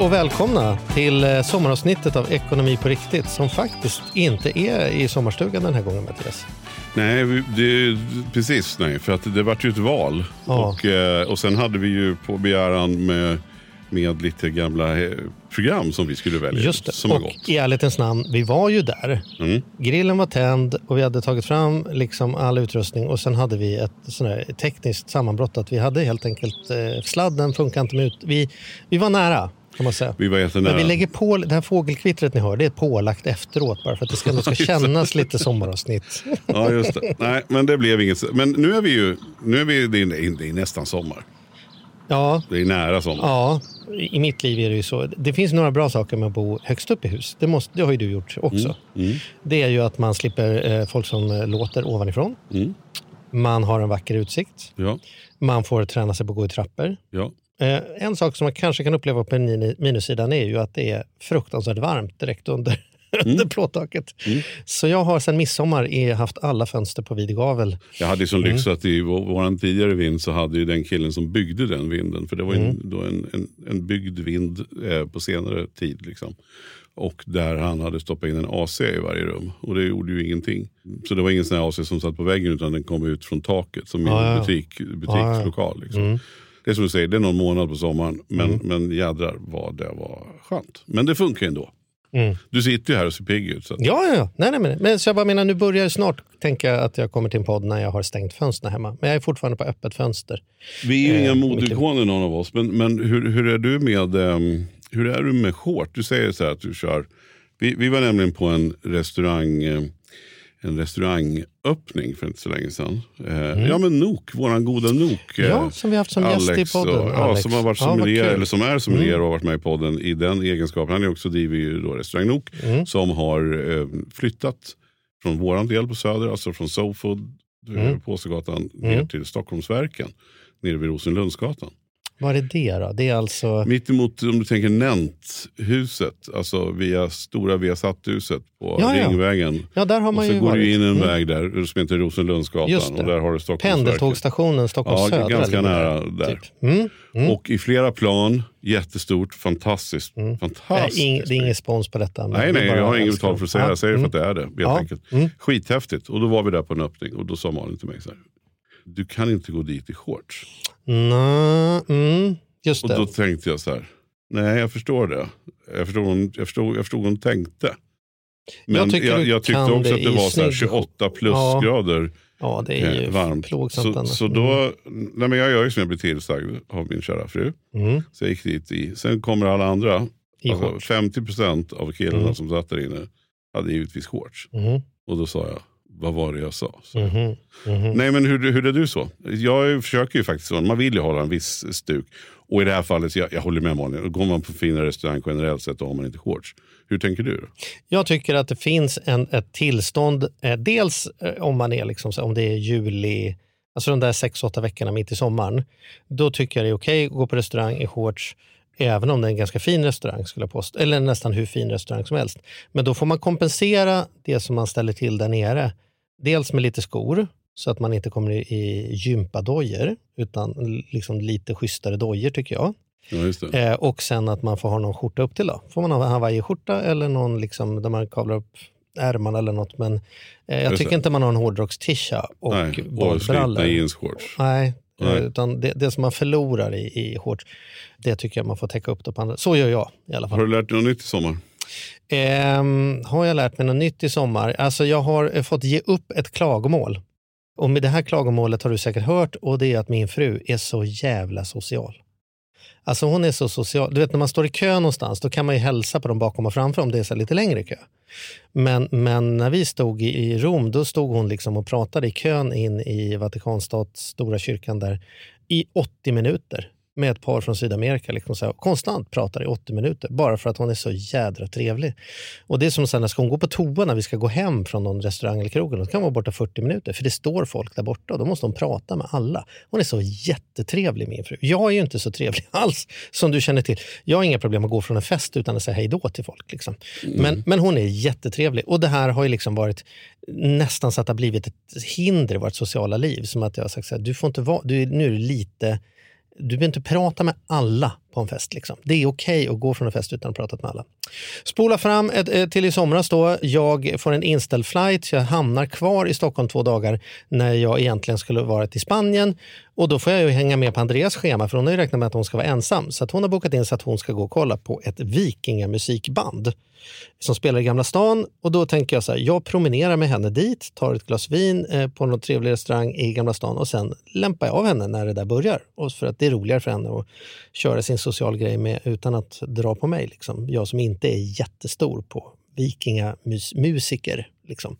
Och välkomna till eh, sommaravsnittet av Ekonomi på riktigt som faktiskt inte är i sommarstugan den här gången Mattias. Nej, det, precis. Nej, för att det vart ju ett val. Ja. Och, eh, och sen hade vi ju på begäran med, med lite gamla eh, program som vi skulle välja. Just det. Som har och gått. i ärlighetens namn, vi var ju där. Mm. Grillen var tänd och vi hade tagit fram liksom all utrustning och sen hade vi ett sån tekniskt sammanbrott att vi hade helt enkelt eh, sladden funkar inte med ut. Vi, vi var nära kan man säga. Vi var jättenära. Men vi lägger på, det här fågelkvittret ni hör, det är pålagt efteråt bara för att det ska, det ska kännas lite sommaravsnitt. Ja, just det. Nej, men det blev inget. Men nu är vi ju, nu är vi, det är, det är nästan sommar. Ja, Det är nära sommar. Ja, i mitt liv är det ju så. Det finns några bra saker med att bo högst upp i hus. Det, måste, det har ju du gjort också. Mm. Det är ju att man slipper eh, folk som eh, låter ovanifrån. Mm. Man har en vacker utsikt. Ja, Man får träna sig på att gå i trappor. ja. Eh, en sak som man kanske kan uppleva på min- minussidan är ju att det är fruktansvärt varmt direkt under, under plåttaket. Mm. Så jag har sedan midsommar haft alla fönster på vid gavel. Jag hade ju som Mm. lyx att i vår, tidigare vind så hade ju den killen som byggde den vinden. För det var ju Mm. en, då en, en, en byggd vind eh, på senare tid. Liksom. Och där han hade stoppat in en AC i varje rum. Och det gjorde ju ingenting. Så det var ingen sån AC som satt på väggen utan den kom ut från taket som i Ja, en butik, butikslokal. Liksom. Mm. Det är som du säger, det är någon månad på sommaren. Men, men jädrar vad det var skönt. Men det funkar ändå. Mm. Du sitter ju här och ser pigg ut. Så Ja, ja, ja. Nej, nej, men, men så jag bara menar, nu börjar jag snart tänka att jag kommer till en podd när jag har stängt fönstren hemma. Men jag är fortfarande på öppet fönster. Vi är ju Eh, inga modeikoner någon av oss, men, men hur, hur är du med ehm, hur är du med short? Du säger så här att du kör. Vi, vi var nämligen på en restaurang eh, en restaurangöppning för inte så länge sedan. Eh, Ja men Nok, våran goda Nok. eh, Mm. Ja, som vi haft som gäst i Alex podden, Och, ja, Alex. som har varit Ja, sommelier. Mm. eller som är sommelier och har varit med i podden i den egenskapen. Han är också driver ju då restaurang Nok Mm. som har eh, flyttat från våran del på Söder, alltså från Sofood Mm. mm. på Åsegatan ner till Stockholmsverken nere vid Rosenlundsgatan. Vad är det då? Det är alltså... Mitt emot, om du tänker Nent-huset, alltså via stora Viasat-huset på Ja, ja. Ringvägen. Ja, där har Och man så ju går varit. du in en Mm. väg där som heter Rosenlundsgatan och där har du. Pendeltågsstationen Stockholm Ja, södra. ganska nära där. Typ. Mm. Mm. Och i flera plan, jättestort, fantastiskt. Är fantastiskt. det är ingen spons på detta. men Nej, nej, jag har inget betalt för att säga det. Ja. Jag säger det för Mm. att det är det. Helt Ja. enkelt. Mm. Skithäftigt. Och då var vi där på en öppning och då sa Malin till mig så här. Du kan inte gå dit i shorts. Nå, mm. Just Och det. då tänkte jag så här. Nej, jag förstår det. Jag förstod, hon- jag förstod, jag förstod hon tänkte. Men Jag jag, tycker jag, tyckte också det att det var så här snygg- 28 plusgrader ja, det är ju eh, varmt. plågsamt. Så, annars. så då, nej, men jag gör ju som jag blir tillsagd av min kära fru. Mm. Så jag gick dit i. Sen kommer alla andra. I Alltså, shorts. 50% av killarna Mm. som satt där inne hade givetvis shorts. Mhm. Och då sa jag, vad var det jag sa? Så. Mhm. Mhm. Nej men hur, hur är du så? Jag försöker ju faktiskt. Man vill ju hålla en viss stuk. Och i det här fallet, jag, jag håller med Malin. Går man på finare restaurang generellt sett då har man inte shorts. Hur tänker du? Då? Jag tycker att det finns en, ett tillstånd, eh, dels eh, om man är liksom, om det är juli, alltså de där sex, åtta veckorna mitt i sommaren. Då tycker jag det är okej att gå på restaurang i shorts, även om det är en ganska fin restaurang, skulle jag påstå. eller nästan hur fin restaurang som helst. Men då får man kompensera det som man ställer till där nere. Dels med lite skor, så att man inte kommer i, gympadojor, utan liksom lite schysstare dojor tycker jag. Ja. Eh, och sen att man får ha någon skjorta upp till. Då. Får man ha en hawaiiskjorta eller någon liksom, där man kavlar upp ärmarna eller något. Men eh, jag tycker det. inte man har en hårdrockstisha och Nej, badbrallor. jeansshorts. Nej, eh, Nej. utan det, det som man förlorar i, i shorts, det tycker jag man får täcka upp. På andra. Så gör jag i alla fall. Har du lärt dig något nytt i sommar? Ehm, har jag lärt mig något nytt i sommar? Alltså jag har eh, fått ge upp ett klagomål. Och med det här klagomålet har du säkert hört och det är att min fru är så jävla social. Alltså hon är så social. Du vet när man står i kö någonstans då kan man ju hälsa på dem bakom och framför om det är så lite längre kö. Men, men när vi stod i, i Rom då stod hon liksom och pratade i kön in i Vatikanstats stora kyrkan där i 80 minuter med ett par från Sydamerika. Liksom så här, konstant pratar i 80 minuter bara för att hon är så jädra trevlig. Och det är som sen när ska hon gå på toa när vi ska gå hem från någon restaurang eller krog, då kan hon vara borta 40 minuter för det står folk där borta och då måste hon prata med alla. Hon är så jättetrevlig min fru. Jag är ju inte så trevlig alls som du känner till. Jag har inga problem att gå från en fest utan att säga hej då till folk. Liksom. Men, men hon är jättetrevlig och det här har ju liksom varit nästan så att det har blivit ett hinder i vårt sociala liv. Som att jag har sagt så här, du får inte vara, du, nu är du lite du behöver inte prata med alla på en fest. Liksom. Det är okej okay att gå från en fest utan att ha pratat med alla. Spola fram ett, eh, till i somras då. Jag får en inställd flight. Så jag hamnar kvar i Stockholm två dagar när jag egentligen skulle varit i Spanien. Och då får jag ju hänga med på Andreas schema för hon har ju räknat med att hon ska vara ensam. Så att hon har bokat in så att hon ska gå och kolla på ett vikingamusikband som spelar i Gamla stan. Och då tänker jag så här, jag promenerar med henne dit, tar ett glas vin eh, på någon trevlig restaurang i Gamla stan och sen lämpar jag av henne när det där börjar. Och för att det är roligare för henne att köra sin social grej med utan att dra på mig. Liksom. Jag som inte är jättestor på vikingamusiker. Liksom.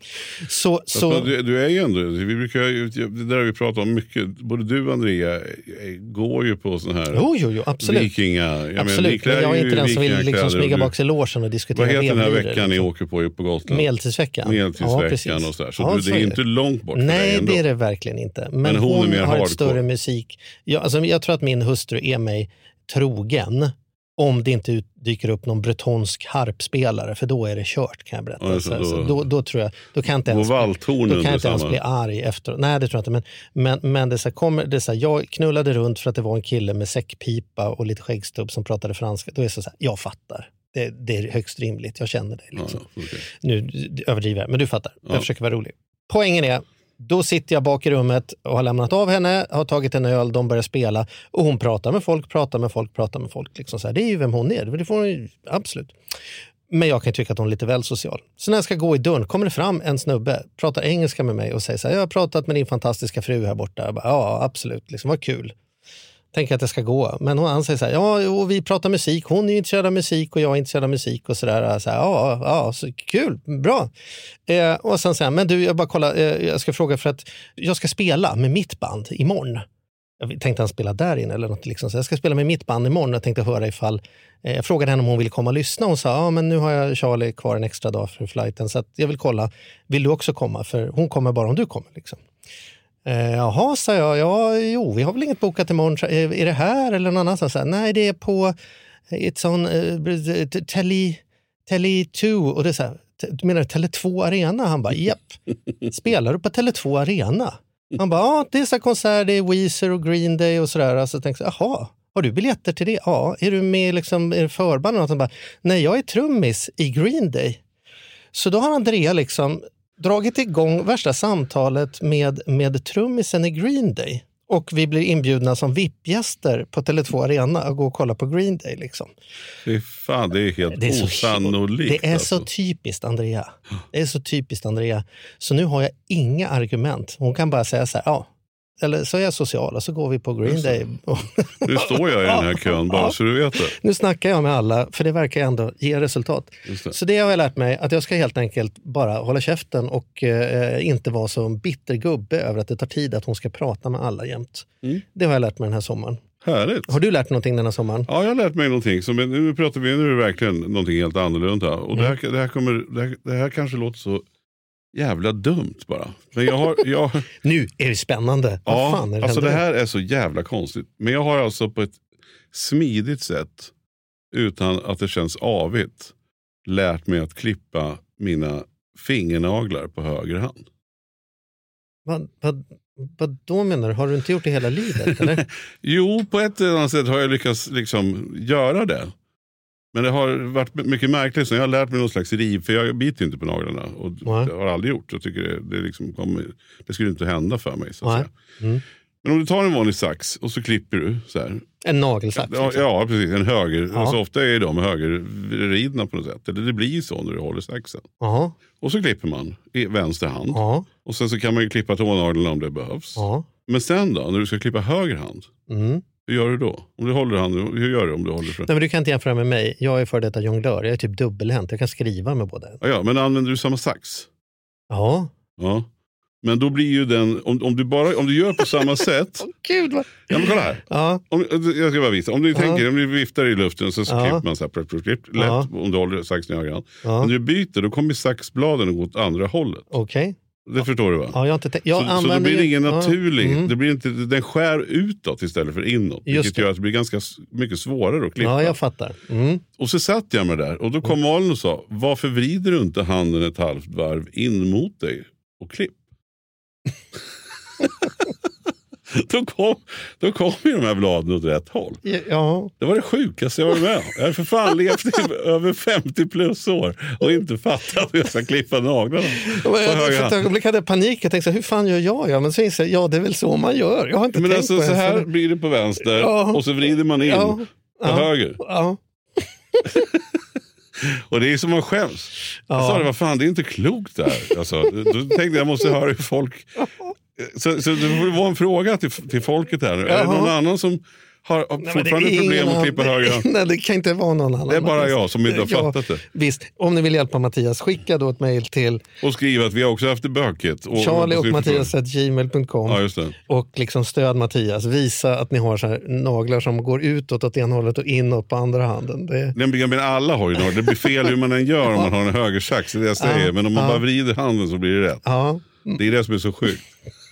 Så, så... Du, du, är ju ändå, vi brukar, det där har vi pratat om mycket, både du och Andrea eh, går ju på sån här jo, jo, jo, absolut. vikinga... Jag absolut, men jag är inte den som vill liksom smyga bak sig logen och diskutera Vad heter den här veckan liksom. ni åker på på Gotland? Medeltidsveckan. Medeltidsveckan ja, och sådär. Så ja, du, det är inte långt bort Nej, för dig det är det verkligen inte. Men, men hon, hon har ett större musik. Jag, alltså, jag tror att min hustru är mig trogen om det inte dyker upp någon bretonsk harpspelare, för då är det kört kan jag berätta. Alltså, då, så, då, då, tror jag, då kan jag inte ens, då kan jag inte ens bli arg efter. Nej, det tror jag inte. Men, men, men det så kommer, det så här, jag knullade runt för att det var en kille med säckpipa och lite skäggstubb som pratade franska. Då är det så här, jag fattar. Det, det är högst rimligt, jag känner det. Liksom. Ja, okay. Nu överdriver jag, men du fattar. Jag ja. försöker vara rolig. Poängen är, då sitter jag bak i rummet och har lämnat av henne, har tagit en öl, de börjar spela och hon pratar med folk, pratar med folk, pratar med folk. Liksom så här. Det är ju vem hon är, det får hon absolut. Men jag kan tycka att hon är lite väl social. Så när jag ska gå i dörren kommer det fram en snubbe, pratar engelska med mig och säger så här, jag har pratat med din fantastiska fru här borta. Jag bara, ja, absolut, liksom, vad kul tänker att det ska gå. Men hon, han säger så här, ja, och vi pratar musik. Hon är intresserad av musik och jag är intresserad av musik och sådär. Så här, ja, ja, så kul, bra. Eh, och sen säger han, men du, jag bara kolla, eh, jag ska fråga för att jag ska spela med mitt band imorgon. Jag tänkte han spela där inne eller något. Liksom. Så jag ska spela med mitt band imorgon. Jag tänkte höra ifall... Eh, jag frågade henne om hon ville komma och lyssna. Hon sa, ja men nu har jag Charlie kvar en extra dag för flighten. Så jag vill kolla, vill du också komma? För hon kommer bara om du kommer. Liksom. Eh, jaha, sa jag. Ja, jo, vi har väl inget bokat imorgon. Är det här eller någon annanstans? Nej, det är på It's on uh, Tele, Tele 2. Och det är så här, du menar Tele2 Arena? Han bara, japp. Spelar du på Tele2 Arena? Han bara, ja, det är så konsert, det är Weezer och Green Day och sådär. Alltså, jag tänkte, jaha, har du biljetter till det? Ja. Är du med liksom, är förband? Och han bara, nej, jag är trummis i Green Day. Så då har Andrea liksom dragit igång värsta samtalet med, med trummisen i Green Day. Och vi blir inbjudna som VIP-gäster på Tele2 Arena att gå och kolla på Green Day. Liksom. Fy fan, det är helt det är osannolikt. Så, det är alltså. så typiskt Andrea. Det är så typiskt Andrea. Så nu har jag inga argument. Hon kan bara säga så här, ja, eller så är jag social och så går vi på Green Day. Nu står jag i den här kön bara så du vet det. Nu snackar jag med alla för det verkar ändå ge resultat. Det. Så det har jag lärt mig att jag ska helt enkelt bara hålla käften och eh, inte vara så bitter gubbe över att det tar tid att hon ska prata med alla jämt. Mm. Det har jag lärt mig den här sommaren. Härligt. Har du lärt dig någonting den här sommaren? Ja, jag har lärt mig någonting. Så, nu pratar vi, nu är det verkligen någonting helt annorlunda. Och mm. det, här, det, här kommer, det, här, det här kanske låter så jävla dumt bara. Men jag har, jag... nu är det spännande. Ja, Vad fan är det alltså det här är så jävla konstigt. Men jag har alltså på ett smidigt sätt, utan att det känns avigt, lärt mig att klippa mina fingernaglar på höger hand. Vad, vad, vad då menar du? Har du inte gjort det hela livet? Eller? jo, på ett eller annat sätt har jag lyckats liksom göra det. Men det har varit mycket märkligt. Så jag har lärt mig någon slags riv. För jag biter inte på naglarna. Och det har jag aldrig gjort. Jag tycker det, det, liksom kommer, det skulle inte hända för mig. Så. Mm. Men om du tar en vanlig sax och så klipper du. Så här. En nagelsax? Ja, liksom. ja, precis. En höger. Ja. Alltså, ofta är de högerridna på något sätt. Eller det blir så när du håller saxen. Aha. Och så klipper man i vänster hand. Aha. Och sen så kan man ju klippa tånaglarna om det behövs. Aha. Men sen då, när du ska klippa höger hand. Mm. Hur gör du då? Om du håller handen, hur gör du om du håller för? Nej, men du kan inte jämföra med mig. Jag är före detta jonglör. Jag är typ dubbelhänt. Jag kan skriva med båda. Ja, ja, men använder du samma sax? Ja. Ja. Men då blir ju den, om, om, du, bara, om du gör på samma sätt. Gud vad... Ja, men kolla här. Ja. Om, jag ska bara visa. Om du tänker, om du viftar i luften så Ja. klipper man så här. Plip, plip, plip, lätt Ja. om du håller saxen i ögat. Ja. Om du byter då kommer saxbladen att gå åt andra hållet. Okej. Det förstår du va? Ja, jag inte tänkt- jag så, så blir det ju- ingen naturlig, Mm. det blir inte, den skär utåt istället för inåt. Just Vilket det. gör att det blir ganska mycket svårare att klippa. Ja, jag fattar. Mm. Och så satt jag med där och då kom Malin och sa, varför vrider du inte handen ett halvt varv in mot dig och klipp? då, kom, då kom ju de här bladen åt rätt håll. Ja, Det var det sjukaste jag varit med om. Jag har för fan levt i över 50 plus år och inte fattat hur jag ska klippa naglarna. Men jag, för ett ögonblick hade jag panik. Jag tänkte, så hur fan gör jag? Ja, men så insåg jag, ja det är väl så man gör. Jag har inte Men tänkt alltså på så det. här blir det på vänster Ja. och så vrider man in Ja. på Ja. höger. Ja. Och det är som man skäms. Jag Ja. sa det, vad fan det är inte klokt det här. Alltså, då tänkte jag, jag måste höra hur folk... Så, så det vara en fråga till, till folket här. Är det Jaha. någon annan som har Nej, fortfarande problem att klippa hand? Nej, det kan inte vara någon annan. Det är bara Mattias. jag som inte har Ja, fattat det. Visst, om ni vill hjälpa Mattias, skicka då ett mejl till Och skriva att vi har också haft det bökigt. Och, charlie och och- mattias.gmail.com Ja, just det. och liksom stöd Mattias. Visa att ni har så naglar som går utåt åt ena hållet och inåt på andra handen. Det, Nej, alla har ju något. Det blir fel hur man än gör om man har en högersax. Det är det jag säger. Ja, Men om man ja. bara vrider handen så blir det rätt. ja, Det är det som är så sjukt.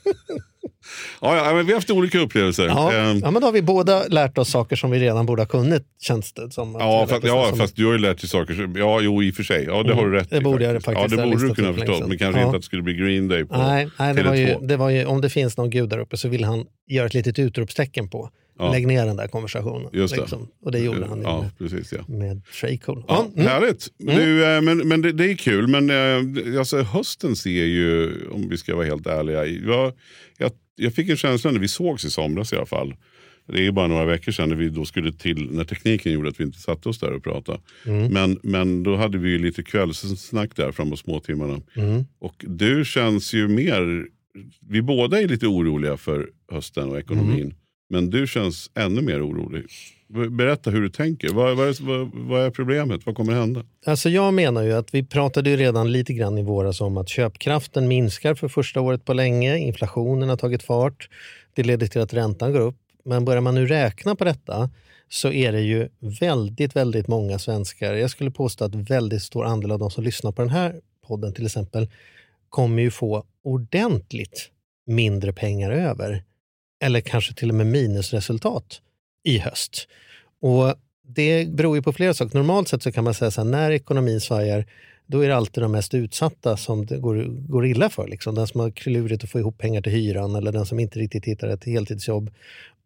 ja, ja, men vi har haft olika upplevelser. ja. Ehm, ja, men då har vi båda lärt oss saker som vi redan borde ha kunnat, känns det som. Ja, fast, ja som- fast du har ju lärt dig saker. som- Ja, jo i och för sig. Ja, det har du rätt det borde jag faktiskt. faktiskt Ja, det borde du kunna förstå. Men kanske Ja. inte att det skulle bli Green Day på Nej, nej det, var ju, Tele2. det var ju, om det finns någon gud där uppe så vill han göra ett litet utropstecken på. Ja. Lägg ner den där konversationen. Just det. Liksom. Och det gjorde han Ja, med, precis ja. med Shreycool. Ja, Ja, mm. Härligt. Du, eh, men men det, det är kul. Men eh, alltså, hösten ser ju, om vi ska vara helt ärliga, jag, jag, jag fick en känsla när vi sågs i somras i alla fall. Det är bara några veckor sedan när vi då skulle till, när tekniken gjorde att vi inte satte oss där och pratade. Mm. Men, men då hade vi ju lite kvällssnack där framåt småtimmarna. Mm. Och du känns ju mer, vi båda är lite oroliga för hösten och ekonomin. Mm. Men du känns ännu mer orolig. Berätta hur du tänker. Vad, vad, är, vad, vad är problemet? Vad kommer hända? Alltså jag menar ju att vi pratade ju redan lite grann i våras om att köpkraften minskar för första året på länge. Inflationen har tagit fart. Det leder till att räntan går upp. Men börjar man nu räkna på detta så är det ju väldigt, väldigt många svenskar. Jag skulle påstå att väldigt stor andel av de som lyssnar på den här podden till exempel kommer ju få ordentligt mindre pengar över. Eller kanske till och med minusresultat i höst. Och det beror ju på flera saker. Normalt sett så kan man säga så här, när ekonomin svajar, då är det alltid de mest utsatta som det går, går illa för. Liksom. Den som har klurigt att få ihop pengar till hyran eller den som inte riktigt hittar ett heltidsjobb.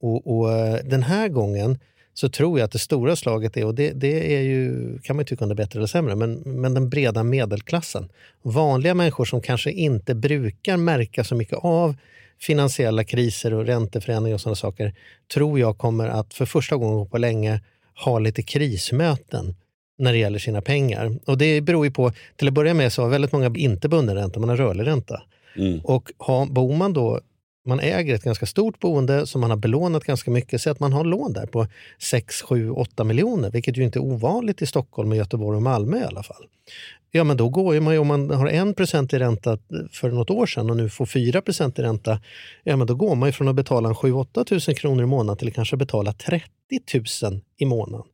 Och, och eh, den här gången så tror jag att det stora slaget är, och det, det är ju, kan man ju tycka om det är bättre eller sämre, men, men den breda medelklassen. Vanliga människor som kanske inte brukar märka så mycket av finansiella kriser och ränteförändringar och sådana saker, tror jag kommer att för första gången på länge ha lite krismöten när det gäller sina pengar. Och det beror ju på, till att börja med så har väldigt många inte bunden ränta, man har rörlig ränta. Mm. Och har, bor man då, man äger ett ganska stort boende som man har belånat ganska mycket, så att man har lån där på 6, 7, 8 miljoner, vilket ju inte är ovanligt i Stockholm, Göteborg och Malmö i alla fall. Ja, men då går ju man ju, om man har 1% i ränta för något år sedan och nu får 4% i ränta, ja men då går man ju från att betala 7-8 tusen kronor i månaden till att kanske betala 30 000 i månaden.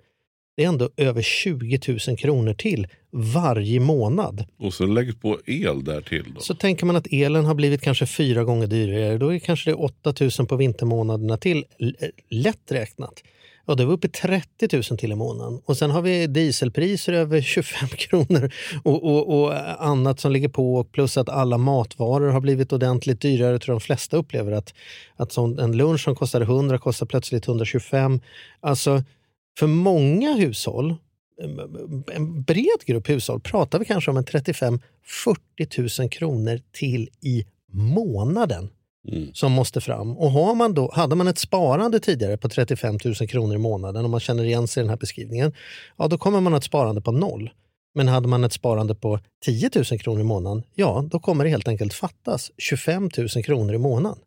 Det är ändå över 20 000 kronor till varje månad. Och så lägg på el där till. Då. Så tänker man att elen har blivit kanske fyra gånger dyrare, då är kanske det 8 000 på vintermånaderna till, L- lätt räknat. Ja, är vi uppe i 30 000 till i månaden. Och sen har vi dieselpriser över 25 kronor och, och, och annat som ligger på. Plus att alla matvaror har blivit ordentligt dyrare. Jag tror de flesta upplever att, att en lunch som kostade 100 kostar plötsligt 125. Alltså, för många hushåll, en bred grupp hushåll, pratar vi kanske om en 35-40 000 kronor till i månaden Mm. som måste fram. Och har man då, hade man ett sparande tidigare på 35 000 kronor i månaden, om man känner igen sig i den här beskrivningen, ja då kommer man ha ett sparande på noll. Men hade man ett sparande på 10 000 kronor i månaden, ja då kommer det helt enkelt fattas 25 000 kronor i månaden.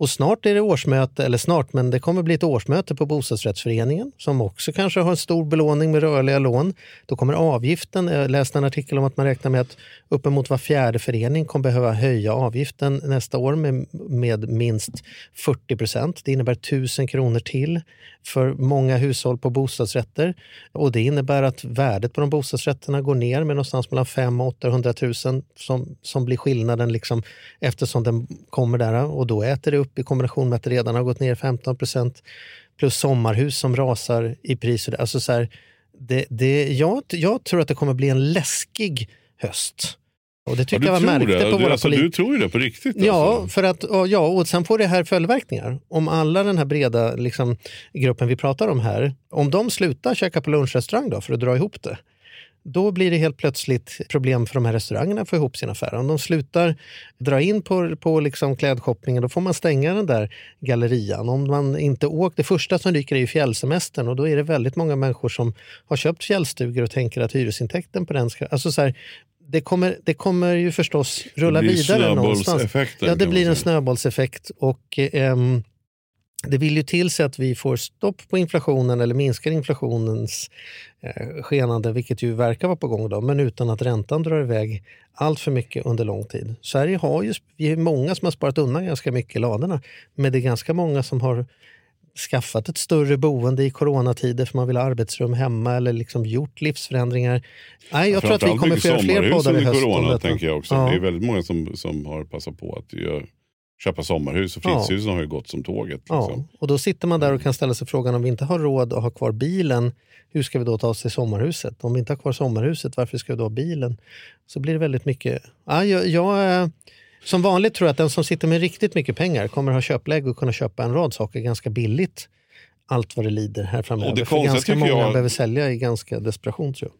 Och snart är det årsmöte, eller snart, men det kommer bli ett årsmöte på bostadsrättsföreningen som också kanske har en stor belåning med rörliga lån. Då kommer avgiften, jag läste en artikel om att man räknar med att uppemot var fjärde förening kommer behöva höja avgiften nästa år med, med minst 40 procent. Det innebär 1000 kronor till för många hushåll på bostadsrätter. Och det innebär att värdet på de bostadsrätterna går ner med någonstans mellan 500 och 800 000 som, som blir skillnaden liksom, eftersom den kommer där. Och då äter det upp i kombination med att det redan har gått ner 15 procent plus sommarhus som rasar i pris. Alltså så här, det, det, jag, jag tror att det kommer bli en läskig höst. Och det tycker Ja, jag tror märkte det? på våra alltså, du tror ju det på riktigt? Ja, Alltså. för att, och, ja, och sen får det här följdverkningar. Om alla den här breda liksom, gruppen vi pratar om här, om de slutar käka på lunchrestaurang då för att dra ihop det, då blir det helt plötsligt problem för de här restaurangerna att få ihop sina affärer. Om de slutar dra in på, på liksom klädshoppingen, då får man stänga den där gallerian. Om man inte åker, det första som ryker är ju fjällsemestern och då är det väldigt många människor som har köpt fjällstugor och tänker att hyresintäkten på den ska... Alltså så här, det, kommer, det kommer ju förstås rulla vidare någonstans. Ja, det blir en snöbollseffekt. Och, ehm, det vill ju till sig att vi får stopp på inflationen eller minskar inflationens eh, skenande, vilket ju verkar vara på gång, då, men utan att räntan drar iväg allt för mycket under lång tid. Sverige har ju, vi är många som har sparat undan ganska mycket i ladorna, men det är ganska många som har skaffat ett större boende i coronatider för man vill ha arbetsrum hemma eller liksom gjort livsförändringar. Nej, jag tror att vi kommer få fler poddar i höst corona, tänker jag också. Ja. Det är väldigt många som, som har passat på att göra, köpa sommarhus och Ja. fritidshusen har ju gått som tåget. Ja, Liksom. och då sitter man där och kan ställa sig frågan om vi inte har råd att ha kvar bilen, hur ska vi då ta oss till sommarhuset? Om vi inte har kvar sommarhuset, varför ska vi då ha bilen? Så blir det väldigt mycket... Ja, jag, jag, eh, som vanligt tror jag att den som sitter med riktigt mycket pengar kommer ha köpläge och kunna köpa en rad saker ganska billigt. Allt vad det lider här framöver. Och det För ganska många jag- behöver sälja i ganska desperation tror jag.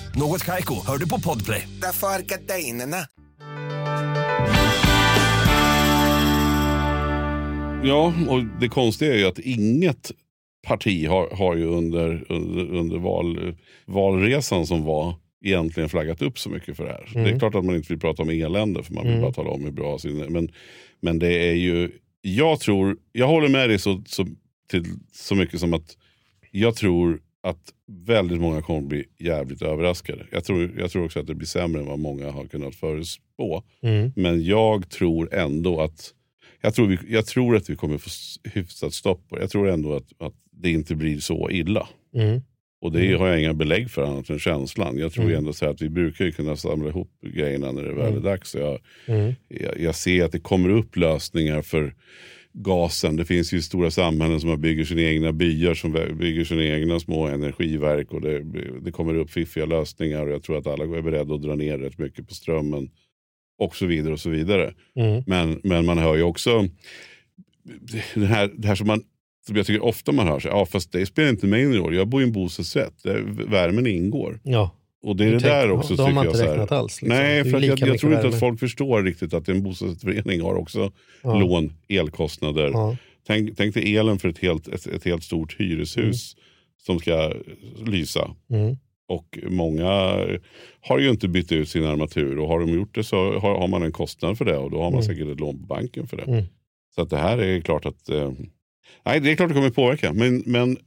Något Kaiko, hör du på Podplay. Därför är gardinerna. Ja, och det konstiga är ju att inget parti har, har ju under, under, under val, valresan som var egentligen flaggat upp så mycket för det här. Det är klart att man inte vill prata om elände för man vill bara tala om hur bra sin... Men, men det är ju... Jag tror, jag håller med dig så, så, till, så mycket som att jag tror att väldigt många kommer bli jävligt överraskade. Jag tror, jag tror också att det blir sämre än vad många har kunnat förutspå. Mm. Men jag tror ändå att jag tror, vi, jag tror att vi kommer få hyfsat stopp på. Jag tror ändå att, att det inte blir så illa. Mm. Och det har jag inga belägg för annat än känslan. Jag tror Mm. ändå så här att vi brukar ju kunna samla ihop grejerna när det väl är Mm. dags. Jag, Mm. jag, jag ser att det kommer upp lösningar för gasen. Det finns ju stora samhällen som bygger sina egna byar, som bygger sina egna små energiverk. Och det, det kommer upp fiffiga lösningar och jag tror att alla är beredda att dra ner rätt mycket på strömmen. Och så vidare och så vidare. Mm. Men, men man hör ju också det här, det här som, man, som jag tycker ofta man hör, så, ja, fast det spelar inte mig någon roll. Jag bor i en bostadsrätt där värmen ingår. Ja. Och det är det där också då har man jag. inte här. räknat alls, liksom. Nej, för jag, jag tror inte att folk förstår riktigt att en bostadsrättsförening har också Ja. lån, elkostnader. Ja. Tänk, tänk dig elen för ett helt, ett, ett helt stort hyreshus som ska lysa. Mm. Och många har ju inte bytt ut sin armatur och har de gjort det så har, har man en kostnad för det och då har man Mm. säkert ett lån på banken för det. Mm. Så att det här är klart att eh, nej, det är klart det kommer påverka. Men, men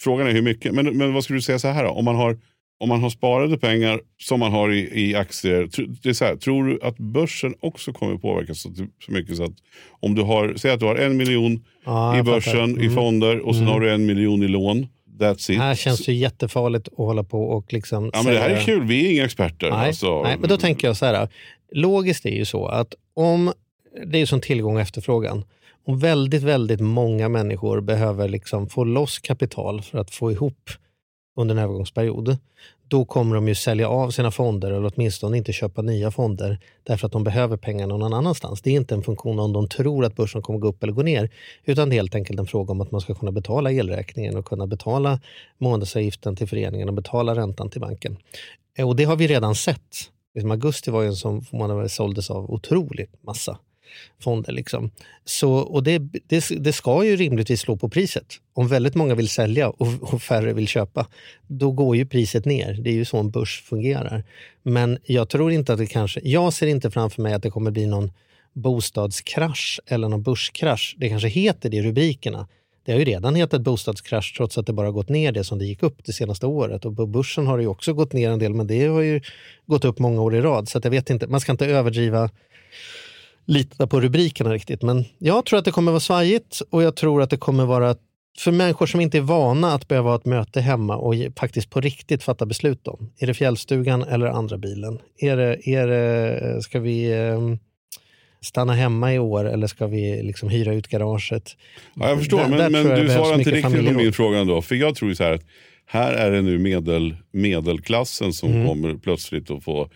frågan är hur mycket. Men, men vad skulle du säga så här då? Om man har, om man har sparade pengar som man har i, i aktier. Det är så här, tror du att börsen också kommer påverkas så, så mycket så att om du har, säg att du har en miljon Ja, i börsen, fattar. i Mm. fonder och sen Mm. har du en miljon i lån. That's it. Det här känns det jättefarligt att hålla på och liksom ja, men det här är kul, vi är inga experter. Nej, alltså. nej, men då tänker jag så här. Logiskt är ju så att om, det är som tillgång och efterfrågan. Om väldigt, väldigt många människor behöver liksom få loss kapital för att få ihop under en övergångsperiod, då kommer de ju sälja av sina fonder eller åtminstone inte köpa nya fonder därför att de behöver pengar någon annanstans. Det är inte en funktion om de tror att börsen kommer gå upp eller gå ner, utan det är helt enkelt en fråga om att man ska kunna betala elräkningen och kunna betala månadsavgiften till föreningen och betala räntan till banken. Och det har vi redan sett. Liksom augusti var ju en som man såldes av otroligt massa fonder. Liksom. Så, och det, det, det ska ju rimligtvis slå på priset. Om väldigt många vill sälja och, och färre vill köpa, då går ju priset ner. Det är ju så en börs fungerar. Men jag tror inte att det kanske, jag ser inte framför mig att det kommer bli någon bostadskrasch eller någon börskrasch. Det kanske heter det i rubrikerna. Det har ju redan hetat bostadskrasch trots att det bara gått ner det som det gick upp det senaste året. Och på börsen har det ju också gått ner en del men det har ju gått upp många år i rad. Så att jag vet inte, man ska inte överdriva lita på rubrikerna riktigt. Men jag tror att det kommer vara svajigt och jag tror att det kommer vara för människor som inte är vana att behöva ha ett möte hemma och faktiskt på riktigt fatta beslut om. Är det fjällstugan eller andra bilen? Är det, är det, ska vi eh, stanna hemma i år eller ska vi liksom hyra ut garaget? Ja, jag förstår, Där- där men, men tror jag du svarar inte riktigt på min fråga ändå. För jag tror så här att här är det nu medel, medelklassen som Mm. kommer plötsligt att få...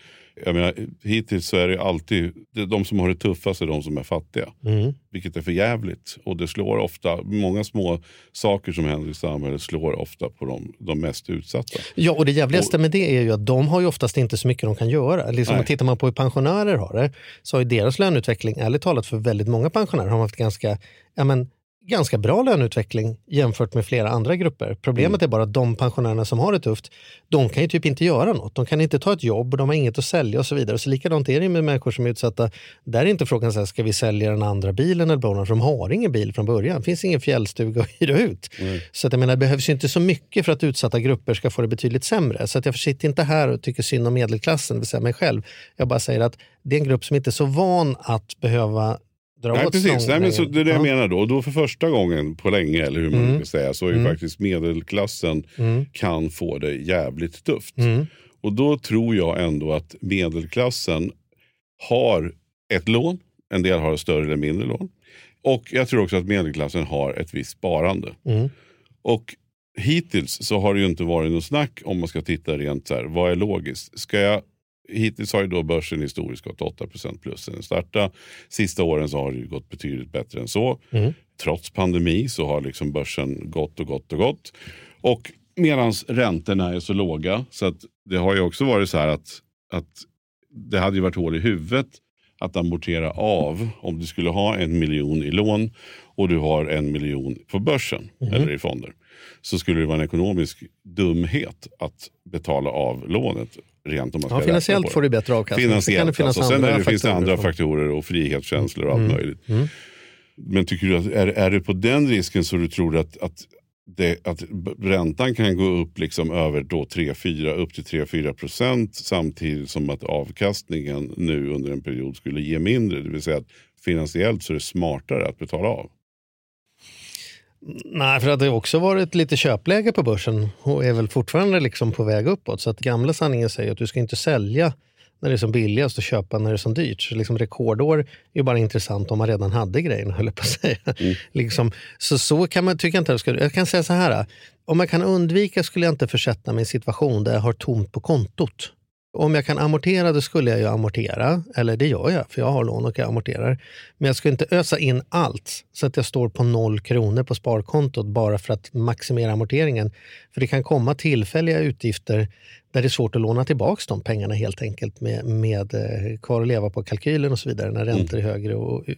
Jag menar, hittills så är det alltid det- de som har det tuffast är de som är fattiga. Mm. Vilket är för jävligt. Och det slår ofta, många små saker som händer i samhället slår ofta på de, de mest utsatta. Ja, och det jävligaste med det är ju att de har ju oftast inte så mycket de kan göra. Liksom, Nej. tittar man på hur pensionärer har det, så har ju deras löneutveckling, ärligt talat för väldigt många pensionärer, har haft ganska, ja, men, ganska bra löneutveckling jämfört med flera andra grupper. Problemet Mm. är bara att de pensionärerna som har det tufft, de kan ju typ inte göra något. De kan inte ta ett jobb, de har inget att sälja och så vidare. Så likadant är det med människor som är utsatta. Där är inte frågan så här, ska vi sälja den andra bilen eller bonan? För de har ingen bil från början. Det finns ingen fjällstuga att hyra ut. Så att jag menar, det behövs ju inte så mycket för att utsatta grupper ska få det betydligt sämre. Så att jag sitter inte här och tycker synd om medelklassen, det vill säga mig själv. Jag bara säger att det är en grupp som inte är så van att behöva dra Nej, åt precis. Nej, men så, det är det jag Ja. menar då. Och då för första gången på länge, eller hur man Mm. ska säga, så är ju Mm. faktiskt medelklassen Mm. kan få det jävligt tufft. Mm. Och då tror jag ändå att medelklassen har ett lån. En del har större eller mindre lån. Och jag tror också att medelklassen har ett visst sparande. Mm. Och hittills så har det ju inte varit något snack om man ska titta rent så här, vad är logiskt? Ska jag, hittills har ju då börsen historiskt gått 8% plus sen den startade. Sista åren så har det gått betydligt bättre än så. Mm. Trots pandemi så har liksom börsen gått och gått och gått. Och medan räntorna är så låga så att det har ju också varit så här att, att det hade ju varit hål i huvudet att amortera av om du skulle ha en miljon i lån och du har en miljon på börsen Mhm. eller i fonder. Så skulle det vara en ekonomisk dumhet att betala av lånet rent om man ska Ja, finansiellt får du bättre avkastning. Sen kan det Finansiellt alltså. Sen det, finns det andra faktorer och frihetskänslor och allt Mm. möjligt. Mm. Men tycker du att är, är det på den risken så du tror att, att, det, att räntan kan gå upp liksom över då 3-4 upp till 3-4 procent samtidigt som att avkastningen nu under en period skulle ge mindre. Det vill säga att finansiellt så är det smartare att betala av. Nej, för att det har också varit lite köpläge på börsen och är väl fortfarande liksom på väg uppåt. Så att gamla sanningen säger att du ska inte sälja när det är som billigast och köpa när det är som dyrt. Så liksom rekordår är ju bara intressant om man redan hade grejerna, höll jag på att säga. Liksom, så så kan man, tycker jag inte att jag kan säga så här, om jag kan undvika skulle jag inte försätta mig i en situation där jag har tomt på kontot. Om jag kan amortera, då skulle jag ju amortera. Eller det gör jag, för jag har lån och jag amorterar. Men jag skulle inte ösa in allt så att jag står på noll kronor på sparkontot bara för att maximera amorteringen. För det kan komma tillfälliga utgifter där det är svårt att låna tillbaka de pengarna helt enkelt med, med eh, kvar att leva på kalkylen och så vidare när räntor är högre. Och, eh,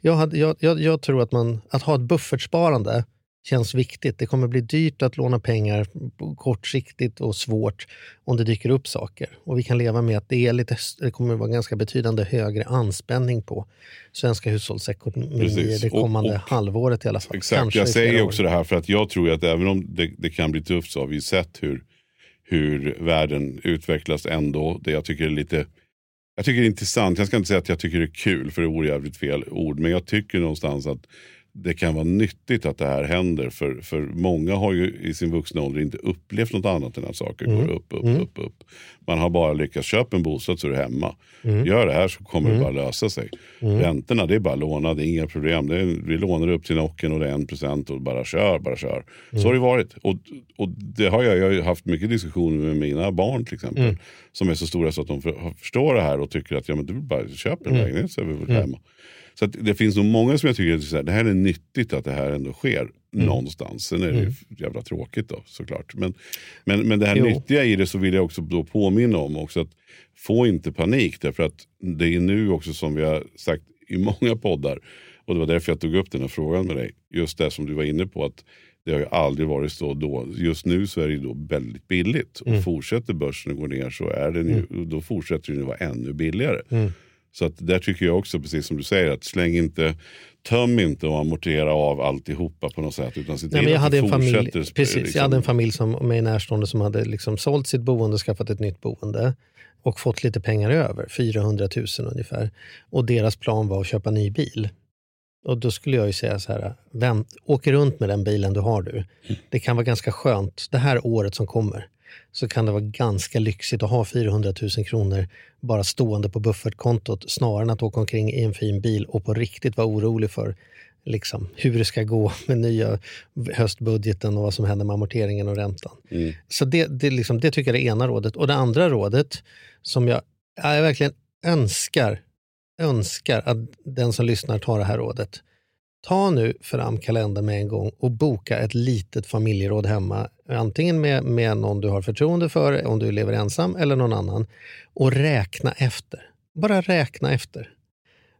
jag, hade, jag, jag, jag tror att, man, att ha ett buffertsparande känns viktigt. Det kommer bli dyrt att låna pengar kortsiktigt och svårt om det dyker upp saker. Och vi kan leva med att det, är lite, det kommer vara ganska betydande högre anspänning på svenska hushållsekonomier det Och- kommande och- halvåret i alla fall. Exakt, Kanske jag säger år. också det här för att jag tror att även om det, det kan bli tufft så har vi sett hur, hur världen utvecklas ändå. Det jag tycker är lite jag tycker det är intressant. Jag ska inte säga att jag tycker det är kul för det vore jävligt fel ord. Men jag tycker någonstans att det kan vara nyttigt att det här händer. För, för många har ju i sin vuxna ålder inte upplevt något annat än att saker går upp, upp, upp, upp. Man har bara lyckats köpa en bostad så är du hemma. Gör det här så kommer det bara lösa sig. Räntorna det är bara låna, det är inga problem. Det är, vi lånar upp till nocken och det är en procent och bara kör, bara kör. Så har det varit. Och, och det har jag, jag har haft mycket diskussioner med mina barn till exempel. Som är så stora så att de för, förstår det här och tycker att ja, men du bara köper en lägenhet så är vi väl hemma. Så det finns nog många som jag tycker att här, det här är nyttigt att det här ändå sker någonstans. Sen är det ju jävla tråkigt då såklart. Men, men, men det här Jo. nyttiga i det så vill jag också då påminna om också att få inte panik. Därför att det är nu också som vi har sagt i många poddar. Och det var därför jag tog upp den här frågan med dig. Just det som du var inne på. att det har ju aldrig varit så då. Just nu så är det ju då väldigt billigt. Och fortsätter börsen att gå ner så är den ju, då fortsätter den ju vara ännu billigare. Så att där tycker jag också, precis som du säger, att släng inte, töm inte och amortera av alltihopa på något sätt. Utan se till Nej, men jag, hade en familj, precis, liksom- jag hade en familj som, med närstående som hade liksom sålt sitt boende och skaffat ett nytt boende och fått lite pengar över, 400 000 ungefär. Och deras plan var att köpa ny bil. Och då skulle jag ju säga så här, vem, åk runt med den bilen du har du. Det kan vara ganska skönt, det här året som kommer, så kan det vara ganska lyxigt att ha 400 000 kronor bara stående på buffertkontot snarare än att åka omkring i en fin bil och på riktigt vara orolig för liksom, hur det ska gå med nya höstbudgeten och vad som händer med amorteringen och räntan. Så det, det, liksom, det tycker jag är det ena rådet. Och det andra rådet som jag, ja, jag verkligen önskar, önskar att den som lyssnar tar det här rådet. Ta nu fram kalendern med en gång och boka ett litet familjeråd hemma. Antingen med, med någon du har förtroende för, om du lever ensam, eller någon annan. Och räkna efter. Bara räkna efter.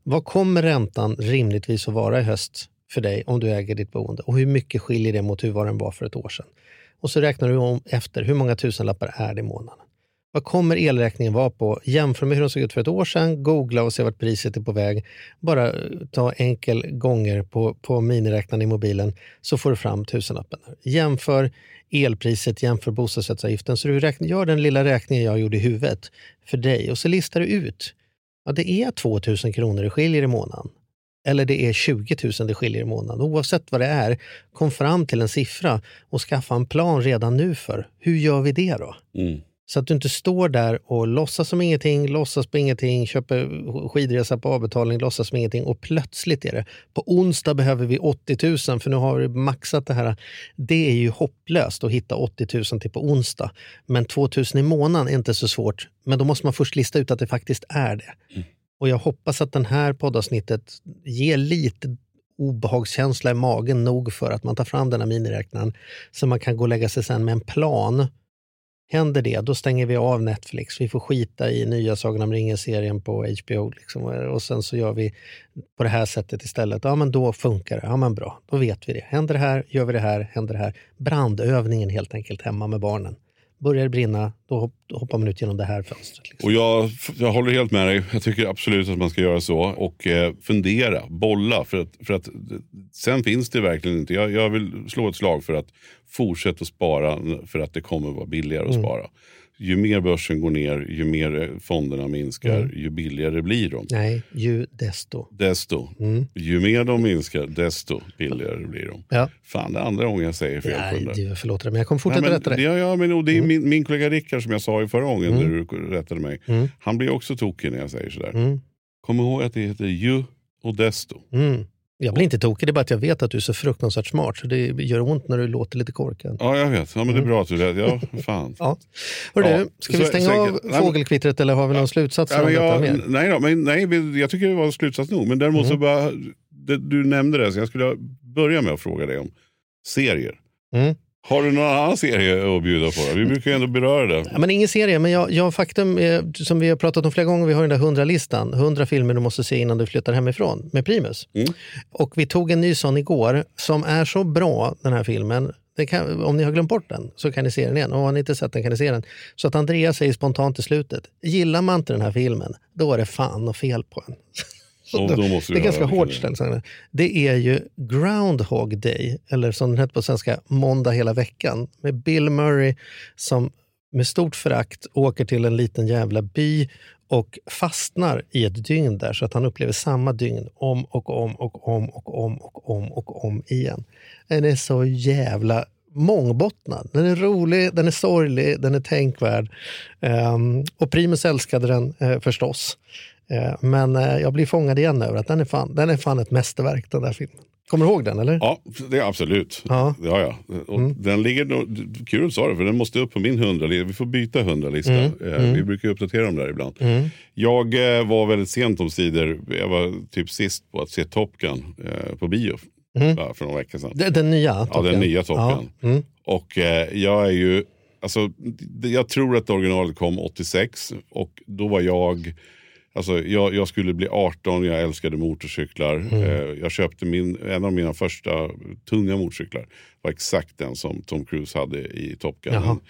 Vad kommer räntan rimligtvis att vara i höst för dig om du äger ditt boende? Och hur mycket skiljer det mot hur vad den var för ett år sedan? Och så räknar du om efter, hur många tusenlappar är det i månaden? Vad kommer elräkningen vara på? Jämför med hur den såg ut för ett år sedan, googla och se vart priset är på väg. Bara eh, ta enkel gånger på, på miniräknaren i mobilen så får du fram tusenlappen. Jämför elpriset, jämför bostadsrättsavgiften. Så du räknar, gör den lilla räkningen jag gjorde i huvudet för dig och så listar du ut. Ja, det är 2 000 kronor det skiljer i månaden. Eller det är 20 000 det skiljer i månaden. Oavsett vad det är, kom fram till en siffra och skaffa en plan redan nu för hur gör vi det då? Mm. Så att du inte står där och låtsas som ingenting, låtsas på ingenting, köper skidresa på avbetalning, låtsas som ingenting och plötsligt är det på onsdag behöver vi 80 000 för nu har vi maxat det här. Det är ju hopplöst att hitta 80 000 till på onsdag. Men 2 000 i månaden är inte så svårt. Men då måste man först lista ut att det faktiskt är det. Och jag hoppas att den här poddavsnittet ger lite obehagskänsla i magen nog för att man tar fram den här miniräknaren så man kan gå och lägga sig sen med en plan Händer det, då stänger vi av Netflix. Vi får skita i nya Sagan om ringen-serien på HBO. Liksom. Och sen så gör vi på det här sättet istället. Ja, men då funkar det. Ja, men bra. Då vet vi det. Händer det här, gör vi det här, händer det här. Brandövningen helt enkelt hemma med barnen. Börjar det brinna, då, hopp, då hoppar man ut genom det här fönstret. Liksom. Och jag, jag håller helt med dig. Jag tycker absolut att man ska göra så. Och eh, fundera, bolla. För att, för att, sen finns det verkligen inte. Jag, jag vill slå ett slag för att fortsätta att spara för att det kommer vara billigare att spara. Ju mer börsen går ner, ju mer eh, fonderna minskar, Mm. ju billigare blir de. Nej, ju desto. Desto, Mm. ju mer de minskar, desto billigare blir de. Ja. Fan, det andra gången jag säger fel Nej, du förlåter mig, jag kommer Nej, fortsätta men, rätta dig. ja, ja, men och det är min, min kollega Rickard som jag sa i förra gången Mm. när du rättade mig. Mm. Han blir också tokig när jag säger sådär. Mm. Kom ihåg att det heter ju och desto. Mm. Jag blir inte tokig, det är bara att jag vet att du är så fruktansvärt smart så det gör ont när du låter lite korkad. Ja, jag vet. Ja, men det är bra att du rätt. Ja, fan. Ja. Hörru, Ja, ska vi så- stänga säkert. av Nej, fågelkvittret eller har vi någon slutsats Ja, jag, mer? nej, då, men, nej, jag tycker det var slutsats nog. Men däremot så bara, det, du nämnde det, så jag skulle börja med att fråga dig om serier. Mm. Har du någon annan serie att bjuda på? Vi brukar ju ändå beröra det. Ja, men ingen serie, men jag, jag faktum är, som vi har pratat om flera gånger, vi har den där 100-listan. 100 filmer du måste se innan du flyttar hemifrån med Primus. Mm. Och vi tog en ny sån igår som är så bra, den här filmen. Kan, om ni har glömt bort den så kan ni se den igen. Och har ni inte sett den kan ni se den. Så att Andreas säger spontant i slutet, gillar man inte den här filmen, då är det fan något fel på en. Så då måste det är ganska hårt ställningstagande. Det är ju Groundhog Day, eller som den heter på svenska, Måndag hela veckan. Med Bill Murray som med stort förakt åker till en liten jävla by och fastnar i ett dygn där så att han upplever samma dygn om och om och om och om och om och om igen. Den är så jävla mångbottnad. Den är rolig, den är sorglig, den är tänkvärd. Ehm, och Primus älskade den eh, förstås. Eh, men eh, jag blir fångad igen över att den är, fan, den är fan ett mästerverk den där filmen. Kommer du ihåg den eller? Ja, det är absolut. Ja. Ja, ja. Och Mm. Den ligger, kul att du sa det, för den måste upp på min hundralista. Vi får byta hundralista. Mm. Eh, Vi brukar uppdatera dem där ibland. Mm. Jag var väldigt sent om sidor. Jag var typ sist på att se Top Gun på bio Mm. ja, för några veckor sedan. Den, den nya? Ja, Top den Gun. nya Top Ja. Gun. Mm. Och jag är ju, alltså, jag tror att originalet kom 86 och då var jag, alltså jag, jag skulle bli 18, jag älskade motorcyklar. Mm. Eh, jag köpte min, en av mina första tunga motorcyklar. var exakt den som Tom Cruise hade i Top Gun. En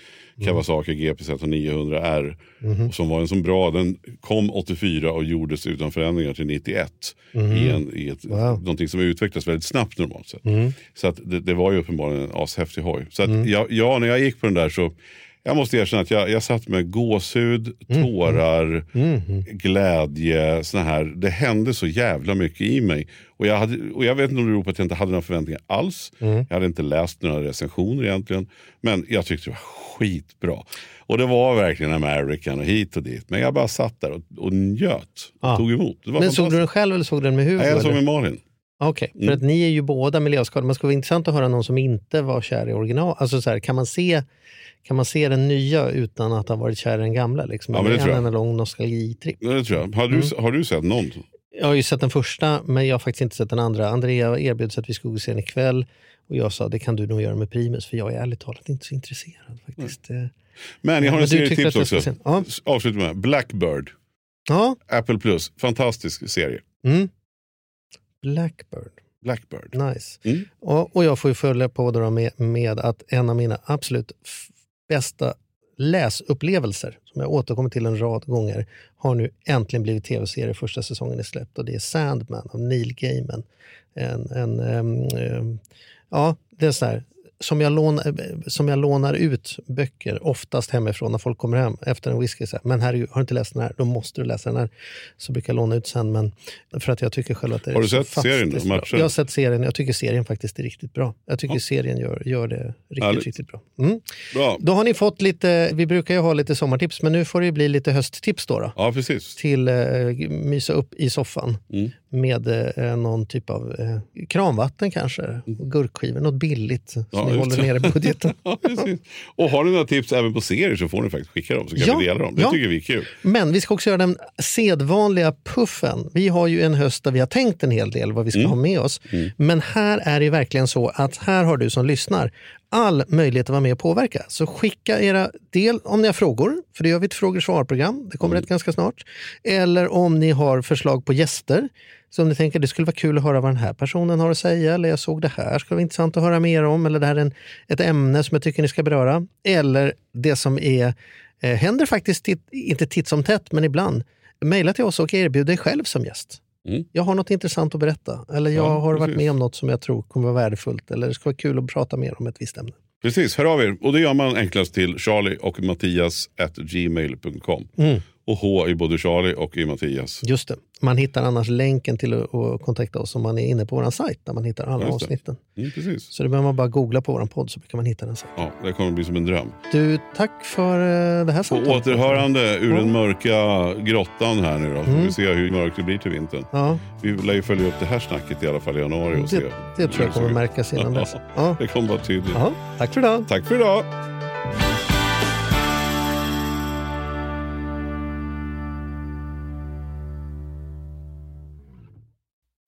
Kawasaki GPZ 900R. Mhm. Och som var en så bra, den kom 84 och gjordes utan förändringar till 91. Mhm. I, en, i ett, Wow. någonting som utvecklas väldigt snabbt normalt sett. Mm. Så att det, det var ju uppenbarligen en ashäftig hoj. Så att Mm. jag, ja, när jag gick på den där så, jag måste erkänna att jag, jag satt med gåshud, tårar, Mm. glädje, såna här. Det hände så jävla mycket i mig. Och jag, hade, och jag vet inte om det beror på att jag inte hade några förväntningar alls. Mm. Jag hade inte läst några recensioner egentligen. Men jag tyckte det var skitbra. Och det var verkligen American och hit och dit. Men jag bara satt där och, och njöt. Och Ja. tog emot. Men såg du den själv eller såg du den med Hugo? Nej, jag såg med Malin. Okej, för Mm. att ni är ju båda miljöskadade. Man skulle vara intressant att höra någon som inte var kär i original. Alltså så här, kan, man se, kan man se den nya utan att ha varit kär i den gamla? Liksom? Ja, men det Eller tror jag. en lång nostalgitripp? Det tror jag. Har du, Mm. har du sett någon? Jag har ju sett den första, men jag har faktiskt inte sett den andra. Andrea erbjöd sig att vi skulle se den ikväll och jag sa det kan du nog göra med Primus, för jag är ärligt talat inte så intresserad. faktiskt. Eh, Men jag har en serietips också. ja. Avsluta med Blackbird. Ja, Apple Plus. Fantastisk serie. mm. Blackbird. Blackbird. Nice. Mm. Och, och jag får ju följa på då med, med att en av mina absolut bästa läsupplevelser, som jag återkommer till en rad gånger, har nu äntligen blivit tv-serie. Första säsongen är släppt och det är Sandman av Neil Gaiman. En, en, ehm, ehm, ja, det är så här, som jag, lånar, som jag lånar ut böcker, oftast hemifrån när folk kommer hem efter en whisky. Så här, men herregud, har du inte läst den här? Då måste du läsa den här. Så brukar jag låna ut sen, men för att jag tycker själv att det Har är du så sett serien då, matchen? Jag har sett serien. Jag tycker serien faktiskt är riktigt bra. Jag tycker Ja. serien gör, gör det riktigt, Härligt. riktigt bra. Mm. Bra. Då har ni fått lite, vi brukar ju ha lite sommartips, men nu får det ju bli lite hösttips då. då Ja, precis. till eh, mysa upp i soffan Mm. Med eh, någon typ av eh, kranvatten kanske, gurkskivor, något billigt så Ja, ni håller nere budgeten. Ja. Och har ni några tips även på serier så får ni faktiskt skicka dem så kan Ja, vi dela dem. Det ja. tycker vi är kul. Men vi ska också göra den sedvanliga puffen. Vi har ju en höst där vi har tänkt en hel del vad vi ska Mm. ha med oss. Men här är det verkligen så att här har du som lyssnar all möjlighet att vara med och påverka. Så skicka era del om ni har frågor, för det gör vi ett frågor och svar-program. Det kommer rätt ganska snart. Eller om ni har förslag på gäster. Så om ni tänker det skulle vara kul att höra vad den här personen har att säga, eller jag såg det här, skulle vara intressant att höra mer om, eller det här är en, ett ämne som jag tycker ni ska beröra. Eller det som är, eh, händer faktiskt, titt, inte titt som tätt, men ibland. Mejla till oss och erbjud dig själv som gäst. Mm. Jag har något intressant att berätta, eller jag Ja, har varit precis. med om något som jag tror kommer vara värdefullt, eller det ska vara kul att prata mer om ett visst ämne. Precis, hör av er. Och det gör man enklast till charlie och mattias at gmail.com. Och H i både Charlie och i Mattias. Just det. Man hittar annars länken till att kontakta oss om man är inne på vår sajt där man hittar alla det. avsnitten. Mm, precis. Så det behöver man bara googla på vår podd så kan man hitta den sen. Ja, det kommer bli som en dröm. Du, tack för eh, det här På samtalet. återhörande ur den mörka grottan här nu då. Får vi se hur mörkt det blir till vintern. Ja, Vi lär ju följa upp det här snacket i alla fall i januari. Och se det, det tror jag kommer märkas innan dess. Ja. Det kommer vara tydligt. Ja, tack för idag. Tack för idag.